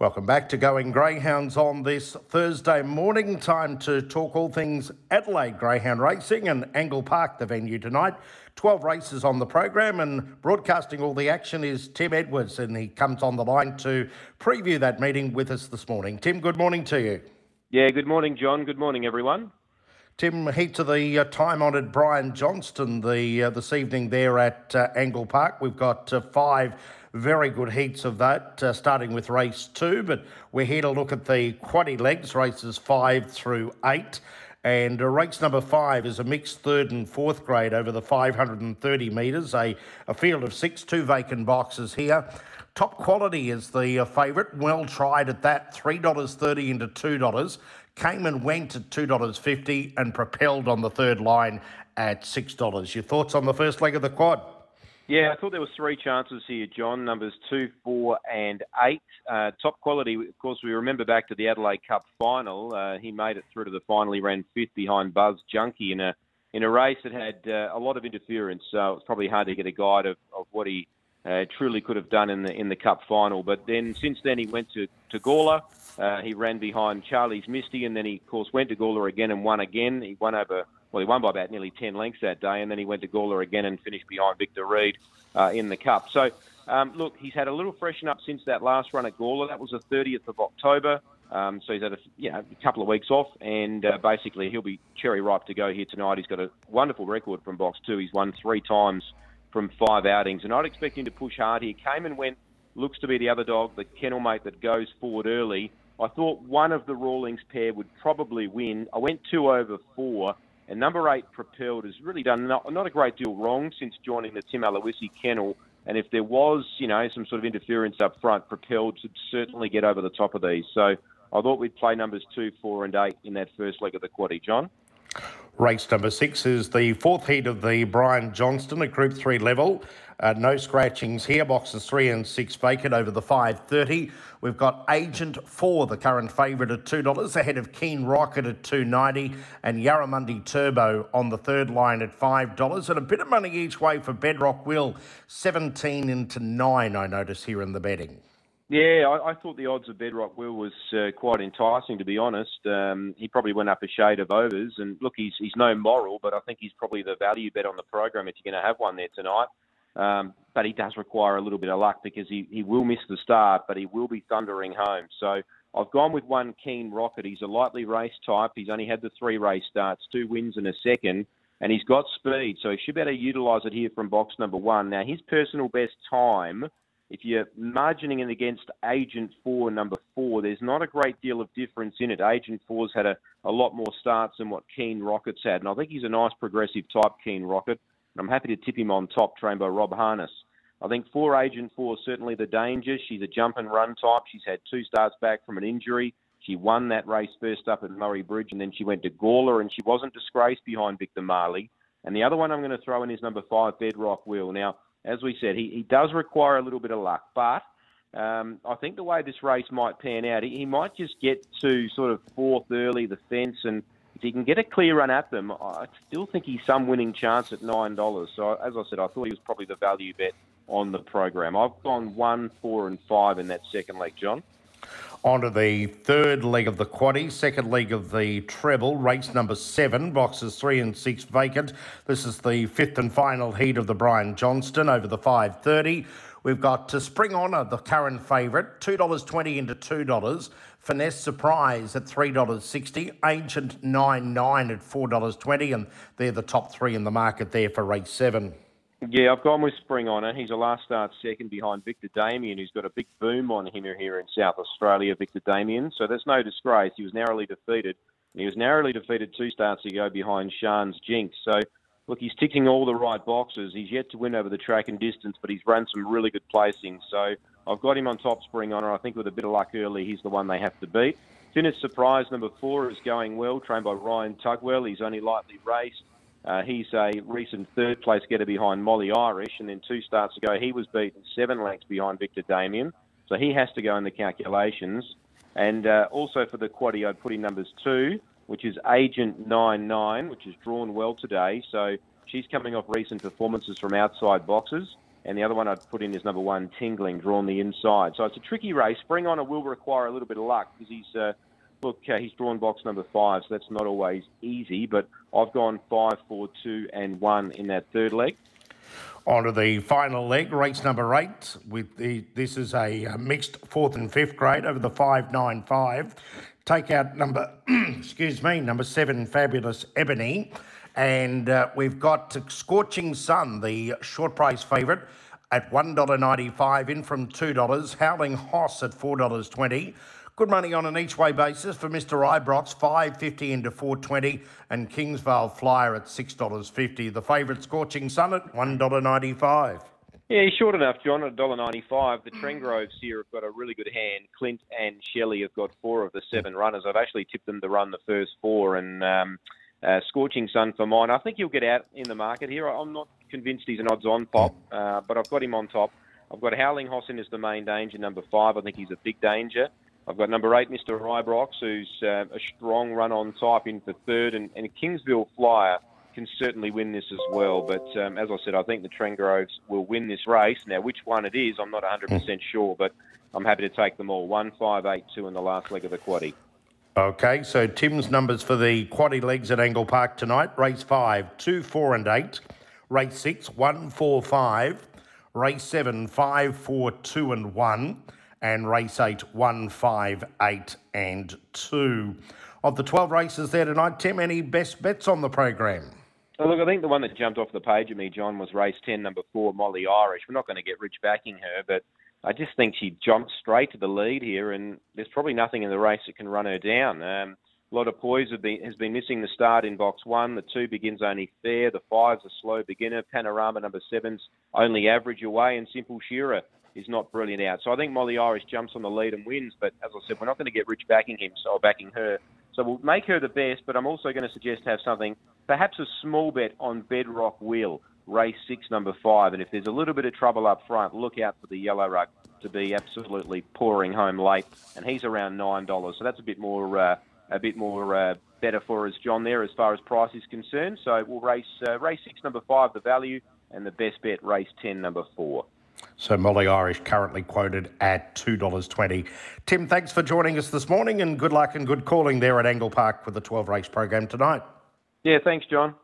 Welcome back to Going Greyhounds on this Thursday morning. Time to talk all things Adelaide Greyhound Racing and Angle Park, the venue tonight. 12 races on the program and broadcasting all the action is Tim Edwards and he comes on the line to preview that meeting with us this morning. Tim, good morning to you. Yeah, good morning, John. Good morning, everyone. Tim, heat to the uh, time-honoured Brian Johnston the uh, this evening there at uh, Angle Park. We've got uh, five very good heats of that, uh, starting with race two. But we're here to look at the quaddy legs, races five through eight. And uh, race number five is a mixed third and fourth grade over the 530 metres, a, a field of six, two vacant boxes here. Top quality is the uh, favourite, well tried at that, $3.30 into $2. Came and went at $2.50 and propelled on the third line at $6. Your thoughts on the first leg of the quad? Yeah, I thought there was three chances here, John. Numbers two, four, and eight. Uh, top quality. Of course, we remember back to the Adelaide Cup final. Uh, he made it through to the final. He ran fifth behind Buzz Junkie in a in a race that had uh, a lot of interference. So it was probably hard to get a guide of, of what he uh, truly could have done in the in the Cup final. But then since then he went to to Gawler. Uh, he ran behind Charlie's Misty, and then he of course went to Gawler again and won again. He won over well, he won by about nearly 10 lengths that day, and then he went to Gawler again and finished behind Victor Reed uh, in the Cup. So, um, look, he's had a little freshen up since that last run at Gawler. That was the 30th of October. Um, so he's had a, you know, couple of weeks off, and uh, basically he'll be cherry ripe to go here tonight. He's got a wonderful record from box two. He's won three times from five outings, and I'd expect him to push hard. He came and went, looks to be the other dog, the kennel mate that goes forward early. I thought one of the Rawlings pair would probably win. I went two over four. And number eight, Propelled, has really done not, not a great deal wrong since joining the Tim Aloisi kennel. And if there was, you know, some sort of interference up front, Propelled should certainly get over the top of these. So I thought we'd play numbers two, four, and eight in that first leg of the quaddy, John. Race number six is the fourth heat of the Brian Johnston at Group 3 level. Uh, no scratchings here. Boxes three and six vacant over the 530. We've got Agent 4, the current favourite at $2, ahead of Keen Rocket at 290 and Yarramundi Turbo on the third line at $5. And a bit of money each way for Bedrock Will, 17 into 9, I notice here in the betting. Yeah, I, I, thought the odds of Bedrock Will was uh, quite enticing, to be honest. Um, he probably went up a shade of overs, and look, he's he's no moral, but I think he's probably the value bet on the program if you're going to have one there tonight. Um, but he does require a little bit of luck because he, he will miss the start, but he will be thundering home. So I've gone with one Keen Rocket. He's a lightly race type. He's only had the three race starts, two wins and a second, and he's got speed. So he should be able to utilise it here from box number one. Now, his personal best time if you're margining it against Agent 4, number 4, there's not a great deal of difference in it. Agent 4's had a, a lot more starts than what Keen Rocket's had, and I think he's a nice progressive type, Keen Rocket. I'm happy to tip him on top, trained by Rob Harness. I think 4 Agent 4 is certainly the danger. She's a jump and run type. She's had two starts back from an injury. She won that race first up at Murray Bridge, and then she went to Gawler, and she wasn't disgraced behind Victor Marley. And the other one I'm going to throw in is number five, Bedrock Will. Now, as we said, he, he does require a little bit of luck, but um, I think the way this race might pan out, he, he might just get to sort of fourth early, the fence, and if he can get a clear run at them, I still think he's some winning chance at nine dollars. So as I said, I thought he was probably the value bet on the program. I've gone one, four, and five in that second leg, John. On to the third leg of the quaddy, second leg of the treble, race number seven, boxes three and six vacant. This is the fifth and final heat of the Brian Johnston over the 530. We've got to Spring Honour, uh, the current favourite, $2.20 into $2. Finesse Surprise at $3.60. Agent 99 at $4.20. And they're the top three in the market there for race seven. Yeah, I've gone with Spring Honour. He's a last start second behind Victor Damien, who's got a big boom on him here in South Australia, Victor Damien. So that's no disgrace. He was narrowly defeated. He was narrowly defeated two starts ago behind Shan's Jinx. So, look, he's ticking all the right boxes. He's yet to win over the track and distance, but he's run some really good placings. So I've got him on top Spring Honour. I think with a bit of luck early, he's the one they have to beat. Finished Surprise number four is going well, trained by Ryan Tugwell. He's only lightly raced. Uh, he's a recent third place getter behind Molly Irish, and then two starts ago he was beaten seven lengths behind Victor Damien, so he has to go in the calculations. And uh, also for the quaddy, I'd put in numbers two, which is Agent 99, which is drawn well today. So she's coming off recent performances from outside boxes. And the other one I'd put in is number one, Tingling, drawn the inside. So it's a tricky race. Bring on will require a little bit of luck because he's uh, look uh, he's drawn box number five, so that's not always easy. But I've gone five, four, two, and one in that third leg. On to the final leg, race number eight. With the this is a uh, mixed fourth and fifth grade over the five nine five. Take out number excuse me number seven, fabulous ebony. And uh, we've got Scorching Sun, the short price favourite, at $1.95 in from $2. Howling Hoss at $4.20. Good money on an each way basis for Mr. Ibrox, 550 into 420 and Kingsvale Flyer at $6.50. The favourite Scorching Sun at $1.95. Yeah, he's short enough, John, at $1.95. The Trengroves here have got a really good hand. Clint and Shelley have got four of the seven runners. I've actually tipped them to run the first four, and um, uh, scorching sun for mine. I think he'll get out in the market here. I'm not convinced he's an odds-on pop, uh, but I've got him on top. I've got Howling Hossin as the main danger, number five. I think he's a big danger. I've got number eight, Mr. Ibrox, who's uh, a strong run-on type in for third, and, and Kingsville Flyer can certainly win this as well. But um, as I said, I think the Trengroves will win this race. Now, which one it is, I'm not 100% sure, but I'm happy to take them all. One, five, eight, two in the last leg of the quaddy. Okay, so Tim's numbers for the quaddy legs at Angle Park tonight race five, two, four, and eight. Race six, one, four, five. Race seven, five, four, two, and one. And race eight, one, five, eight, and two. Of the 12 races there tonight, Tim, any best bets on the program? Oh, look, I think the one that jumped off the page at me, John, was race 10, number four, Molly Irish. We're not going to get rich backing her, but I just think she jumped straight to the lead here, and there's probably nothing in the race that can run her down. Um, a lot of poise been, has been missing the start in box one. The two begins only fair. The five's a slow beginner. Panorama number seven's only average away, and Simple Shearer is not brilliant out. So I think Molly Irish jumps on the lead and wins. But as I said, we're not going to get rich backing him, so backing her. So we'll make her the best. But I'm also going to suggest have something, perhaps a small bet on Bedrock Will race six, number five. And if there's a little bit of trouble up front, look out for the yellow rug to be absolutely pouring home late. And he's around nine dollars, so that's a bit more, uh, a bit more uh, better for us, John. There as far as price is concerned. So we'll race uh, race six, number five, the value, and the best bet race ten, number four. So Molly Irish currently quoted at $2.20. Tim, thanks for joining us this morning and good luck and good calling there at Angle Park with the 12 race program tonight. Yeah, thanks, John.